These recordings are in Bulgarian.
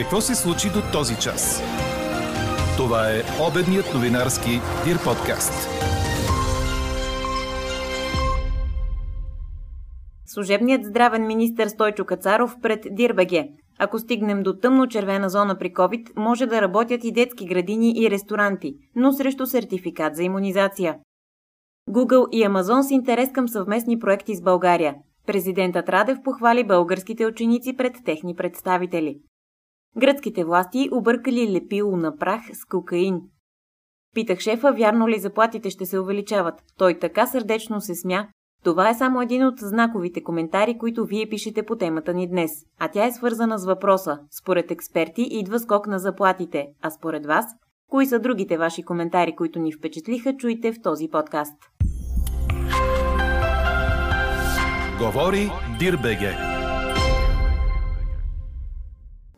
Какво се случи до този час? Това е обедният новинарски Дир подкаст. Служебният здравен министр Стойчо Кацаров пред Дирбеге. Ако стигнем до тъмно-червена зона при COVID, може да работят и детски градини и ресторанти, но срещу сертификат за иммунизация. Google и Amazon с интерес към съвместни проекти с България. Президентът Радев похвали българските ученици пред техни представители. Гръцките власти объркали лепило на прах с кокаин. Питах шефа, вярно ли заплатите ще се увеличават. Той така сърдечно се смя. Това е само един от знаковите коментари, които вие пишете по темата ни днес. А тя е свързана с въпроса. Според експерти идва скок на заплатите, а според вас – Кои са другите ваши коментари, които ни впечатлиха, чуйте в този подкаст. Говори Дирбеге.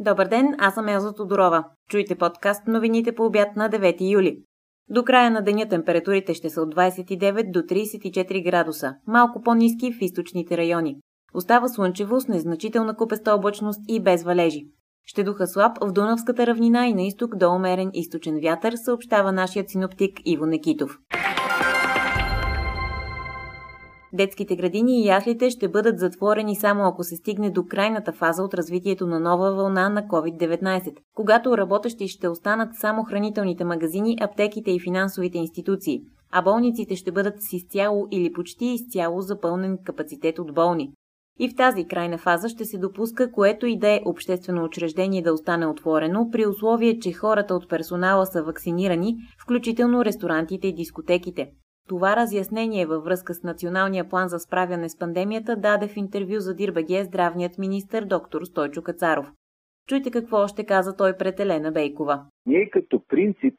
Добър ден, аз съм Елза Тодорова. Чуйте подкаст новините по обяд на 9 юли. До края на деня температурите ще са от 29 до 34 градуса, малко по-низки в източните райони. Остава слънчево с незначителна купеста облачност и без валежи. Ще духа слаб в Дунавската равнина и на изток до умерен източен вятър, съобщава нашият синоптик Иво Некитов. Детските градини и яслите ще бъдат затворени само ако се стигне до крайната фаза от развитието на нова вълна на COVID-19, когато работещи ще останат само хранителните магазини, аптеките и финансовите институции, а болниците ще бъдат с изцяло или почти изцяло запълнен капацитет от болни. И в тази крайна фаза ще се допуска което и да е обществено учреждение да остане отворено, при условие, че хората от персонала са вакцинирани, включително ресторантите и дискотеките. Това разяснение във връзка с националния план за справяне с пандемията даде в интервю за Дирбаге здравният министр доктор Стойчо Кацаров. Чуйте какво още каза той пред Елена Бейкова. Ние като принцип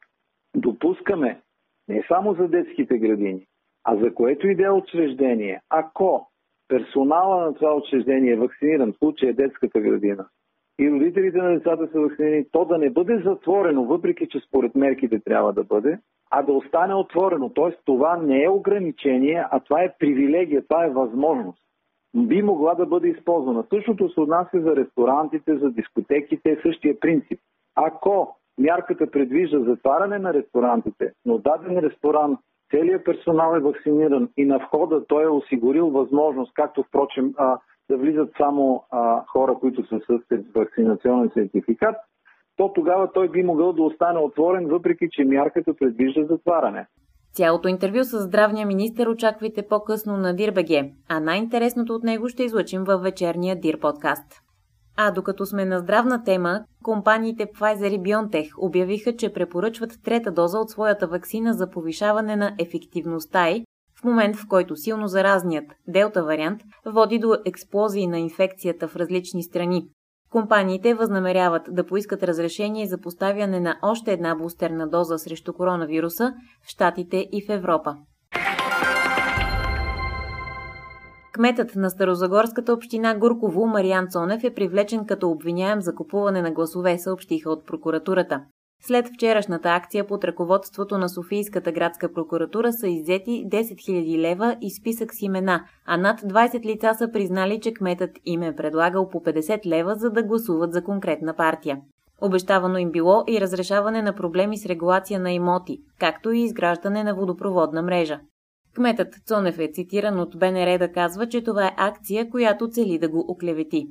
допускаме не само за детските градини, а за което и да е учреждение, ако персонала на това учреждение е вакциниран, в случая е детската градина, и родителите на децата са вакцинирани, то да не бъде затворено, въпреки че според мерките трябва да бъде, а да остане отворено. Тоест това не е ограничение, а това е привилегия, това е възможност. Би могла да бъде използвана. Същото се отнася за ресторантите, за дискотеките, същия принцип. Ако мярката предвижда затваряне на ресторантите, но даден ресторант целият персонал е вакциниран и на входа той е осигурил възможност, както впрочем а, да влизат само а, хора, които са с вакцинационен сертификат, то тогава той би могъл да остане отворен, въпреки че мярката предвижда затваряне. Цялото интервю с здравния министр очаквайте по-късно на Дирбеге, а най-интересното от него ще излъчим във вечерния Дир подкаст. А докато сме на здравна тема, компаниите Pfizer и BioNTech обявиха, че препоръчват трета доза от своята вакцина за повишаване на ефективността й, момент в който силно заразният делта вариант води до експлозии на инфекцията в различни страни. Компаниите възнамеряват да поискат разрешение за поставяне на още една бустерна доза срещу коронавируса в Штатите и в Европа. Кметът на Старозагорската община Гурково Мариан Цонев е привлечен като обвиняем за купуване на гласове, съобщиха от прокуратурата. След вчерашната акция под ръководството на Софийската градска прокуратура са иззети 10 000 лева и списък с имена, а над 20 лица са признали, че кметът им е предлагал по 50 лева, за да гласуват за конкретна партия. Обещавано им било и разрешаване на проблеми с регулация на имоти, както и изграждане на водопроводна мрежа. Кметът Цонев е цитиран от БНР да казва, че това е акция, която цели да го оклевети.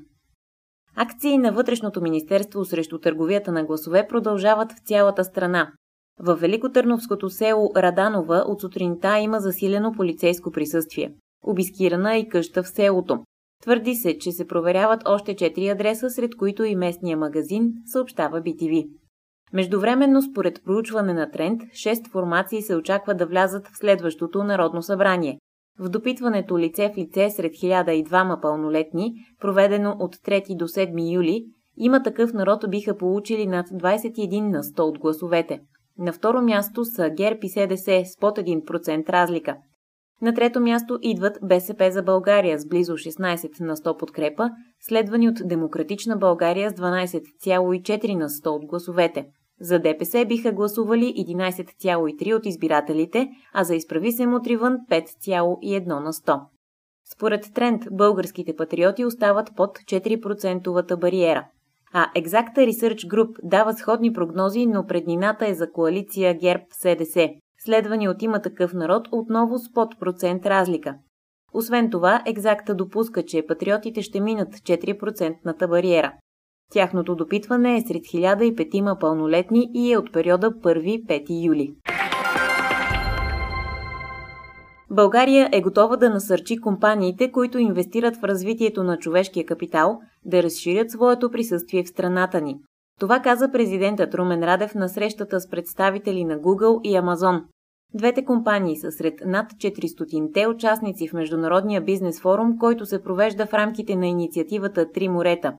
Акции на Вътрешното министерство срещу търговията на гласове продължават в цялата страна. В Великотърновското село Раданова от сутринта има засилено полицейско присъствие. Обискирана е и къща в селото. Твърди се, че се проверяват още 4 адреса, сред които и местния магазин, съобщава BTV. Междувременно, според проучване на тренд, 6 формации се очаква да влязат в следващото Народно събрание. В допитването лице в лице сред 1002 пълнолетни, проведено от 3 до 7 юли, има такъв народ биха получили над 21 на 100 от гласовете. На второ място са ГЕРБ и СДС с под 1% разлика. На трето място идват БСП за България с близо 16 на 100 подкрепа, следвани от Демократична България с 12,4 на 100 от гласовете. За ДПС биха гласували 11,3 от избирателите, а за изправи се мутривън 5,1 на 100. Според тренд, българските патриоти остават под 4 бариера. А Exacta Research Group дава сходни прогнози, но преднината е за коалиция ГЕРБ-СДС, следвани от има такъв народ отново с под процент разлика. Освен това, Екзакта допуска, че патриотите ще минат 4 бариера. Тяхното допитване е сред 1005 пълнолетни и е от периода 1-5 юли. България е готова да насърчи компаниите, които инвестират в развитието на човешкия капитал, да разширят своето присъствие в страната ни. Това каза президентът Румен Радев на срещата с представители на Google и Amazon. Двете компании са сред над 400-те участници в Международния бизнес форум, който се провежда в рамките на инициативата Три морета.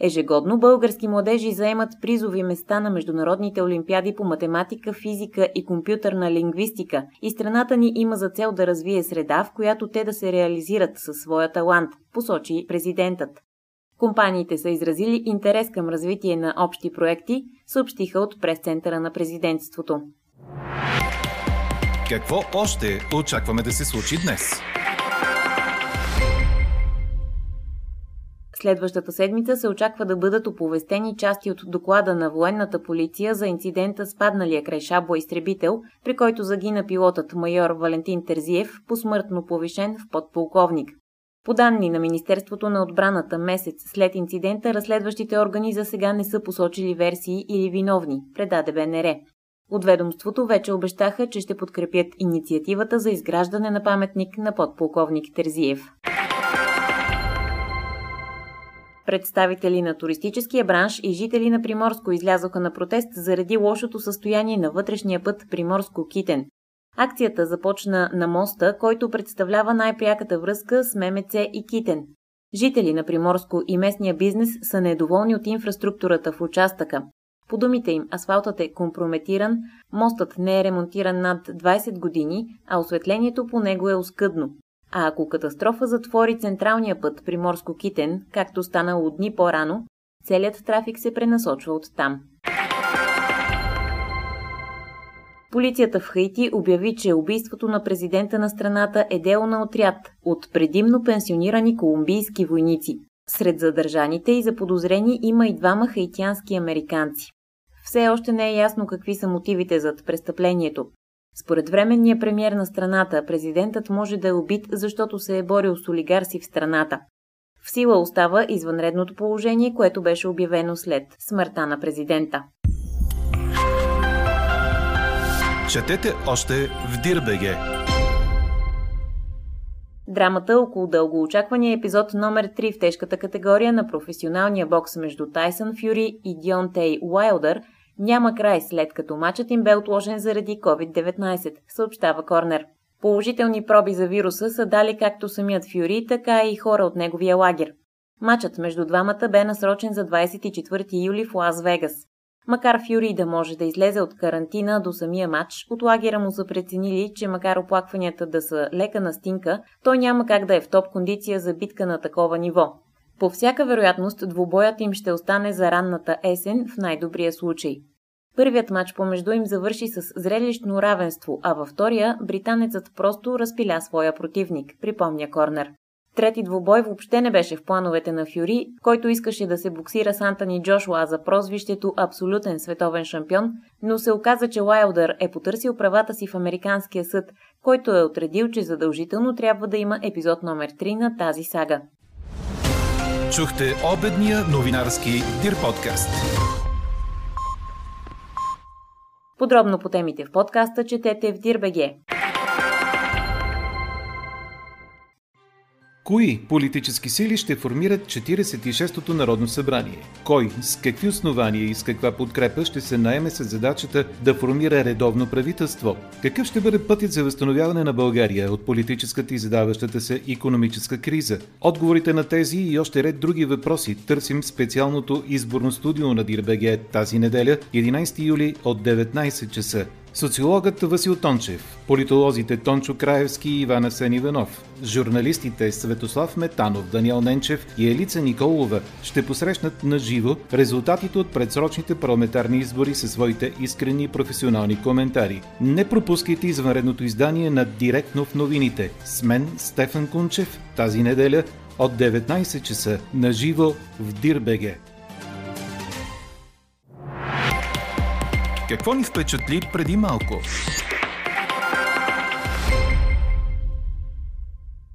Ежегодно български младежи заемат призови места на международните олимпиади по математика, физика и компютърна лингвистика и страната ни има за цел да развие среда, в която те да се реализират със своя талант, посочи президентът. Компаниите са изразили интерес към развитие на общи проекти, съобщиха от прес-центъра на президентството. Какво още очакваме да се случи днес? Следващата седмица се очаква да бъдат оповестени части от доклада на военната полиция за инцидента с падналия край Шабо изтребител, при който загина пилотът майор Валентин Терзиев, посмъртно повишен в подполковник. По данни на Министерството на отбраната месец след инцидента, разследващите органи за сега не са посочили версии или виновни, предаде БНР. От ведомството вече обещаха, че ще подкрепят инициативата за изграждане на паметник на подполковник Терзиев. Представители на туристическия бранш и жители на Приморско излязоха на протест заради лошото състояние на вътрешния път Приморско-Китен. Акцията започна на моста, който представлява най-пряката връзка с ММЦ и Китен. Жители на Приморско и местния бизнес са недоволни от инфраструктурата в участъка. По думите им, асфалтът е компрометиран, мостът не е ремонтиран над 20 години, а осветлението по него е оскъдно. А ако катастрофа затвори централния път Приморско-Китен, както станало дни по-рано, целият трафик се пренасочва от там. Полицията в Хаити обяви, че убийството на президента на страната е дело на отряд от предимно пенсионирани колумбийски войници. Сред задържаните и заподозрени има и двама хаитянски американци. Все още не е ясно какви са мотивите зад престъплението. Според временния премьер на страната, президентът може да е убит, защото се е борил с олигарси в страната. В сила остава извънредното положение, което беше обявено след смъртта на президента. Четете още в Дирбеге. Драмата около дългоочаквания епизод номер 3 в тежката категория на професионалния бокс между Тайсън Фюри и Дионтей Уайлдър – няма край след като матчът им бе отложен заради COVID-19, съобщава Корнер. Положителни проби за вируса са дали както самият Фюри, така и хора от неговия лагер. Матчът между двамата бе насрочен за 24 юли в Лас Вегас. Макар Фюри да може да излезе от карантина до самия матч, от лагера му са преценили, че макар оплакванията да са лека настинка, той няма как да е в топ кондиция за битка на такова ниво. По всяка вероятност двубоят им ще остане за ранната есен в най-добрия случай. Първият матч помежду им завърши с зрелищно равенство, а във втория британецът просто разпиля своя противник, припомня Корнер. Трети двубой въобще не беше в плановете на Фюри, който искаше да се боксира с Антони Джошуа за прозвището абсолютен световен шампион, но се оказа, че Уайлдър е потърсил правата си в Американския съд, който е отредил, че задължително трябва да има епизод номер 3 на тази сага. Чухте обедния новинарски Дир подкаст. Подробно по темите в подкаста четете в Дирбеге. Кои политически сили ще формират 46-то Народно събрание? Кой, с какви основания и с каква подкрепа ще се наеме с задачата да формира редовно правителство? Какъв ще бъде пътят за възстановяване на България от политическата и задаващата се економическа криза? Отговорите на тези и още ред други въпроси търсим специалното изборно студио на Дирбеге тази неделя, 11 юли от 19 часа. Социологът Васил Тончев, политолозите Тончо Краевски и Иван Асен Иванов, журналистите Светослав Метанов, Даниел Ненчев и Елица Николова ще посрещнат на живо резултатите от предсрочните парламентарни избори със своите искрени професионални коментари. Не пропускайте извънредното издание на Директно в новините с мен Стефан Кунчев тази неделя от 19 часа на живо в Дирбеге. Какво ни впечатли преди малко?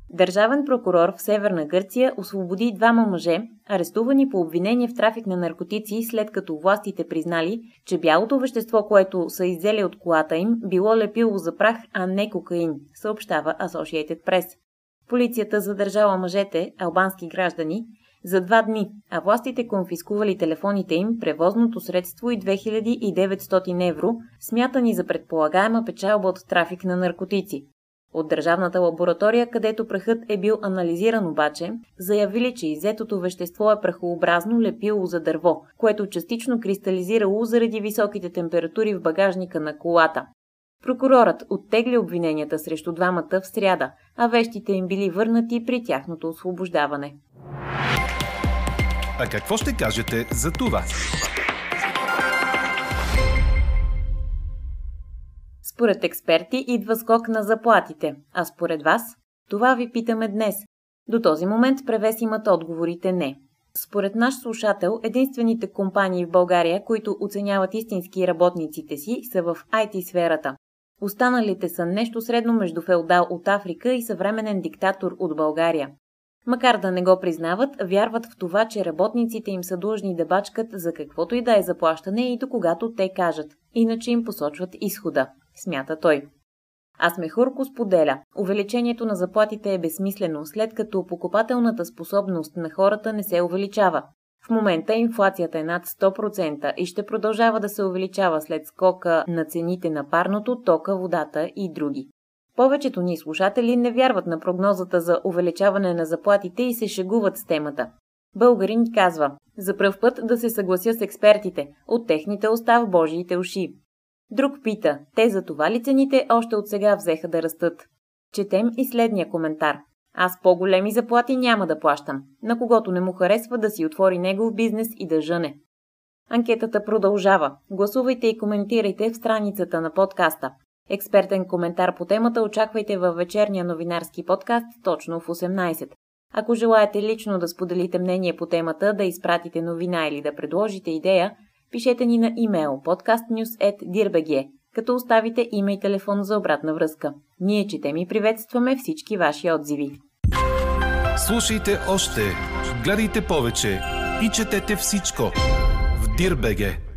Държавен прокурор в Северна Гърция освободи двама мъже, арестувани по обвинение в трафик на наркотици, след като властите признали, че бялото вещество, което са иззели от колата им, било лепило за прах, а не кокаин, съобщава Associated Press. Полицията задържала мъжете, албански граждани, за два дни, а властите конфискували телефоните им, превозното средство и 2900 евро, смятани за предполагаема печалба от трафик на наркотици. От държавната лаборатория, където прахът е бил анализиран обаче, заявили, че изетото вещество е прахообразно лепило за дърво, което частично кристализирало заради високите температури в багажника на колата. Прокурорът оттегли обвиненията срещу двамата в сряда, а вещите им били върнати при тяхното освобождаване. А какво ще кажете за това? Според експерти идва скок на заплатите, а според вас? Това ви питаме днес. До този момент превес имат отговорите не. Според наш слушател, единствените компании в България, които оценяват истински работниците си, са в IT-сферата. Останалите са нещо средно между феодал от Африка и съвременен диктатор от България. Макар да не го признават, вярват в това, че работниците им са длъжни да бачкат за каквото и да е заплащане и до когато те кажат, иначе им посочват изхода, смята той. Асмехурко споделя, увеличението на заплатите е безсмислено, след като покупателната способност на хората не се увеличава. В момента инфлацията е над 100% и ще продължава да се увеличава след скока на цените на парното, тока, водата и други. Повечето ни слушатели не вярват на прогнозата за увеличаване на заплатите и се шегуват с темата. Българин казва, за пръв път да се съглася с експертите, от техните уста в Божиите уши. Друг пита, те за това ли цените още от сега взеха да растат? Четем и следния коментар. Аз по-големи заплати няма да плащам, на когото не му харесва да си отвори негов бизнес и да жъне. Анкетата продължава. Гласувайте и коментирайте в страницата на подкаста. Експертен коментар по темата очаквайте във вечерния новинарски подкаст точно в 18. Ако желаете лично да споделите мнение по темата, да изпратите новина или да предложите идея, пишете ни на имейл podcastnews.dirbg, като оставите име и телефон за обратна връзка. Ние четем и приветстваме всички ваши отзиви. Слушайте още, гледайте повече и четете всичко в Дирбеге.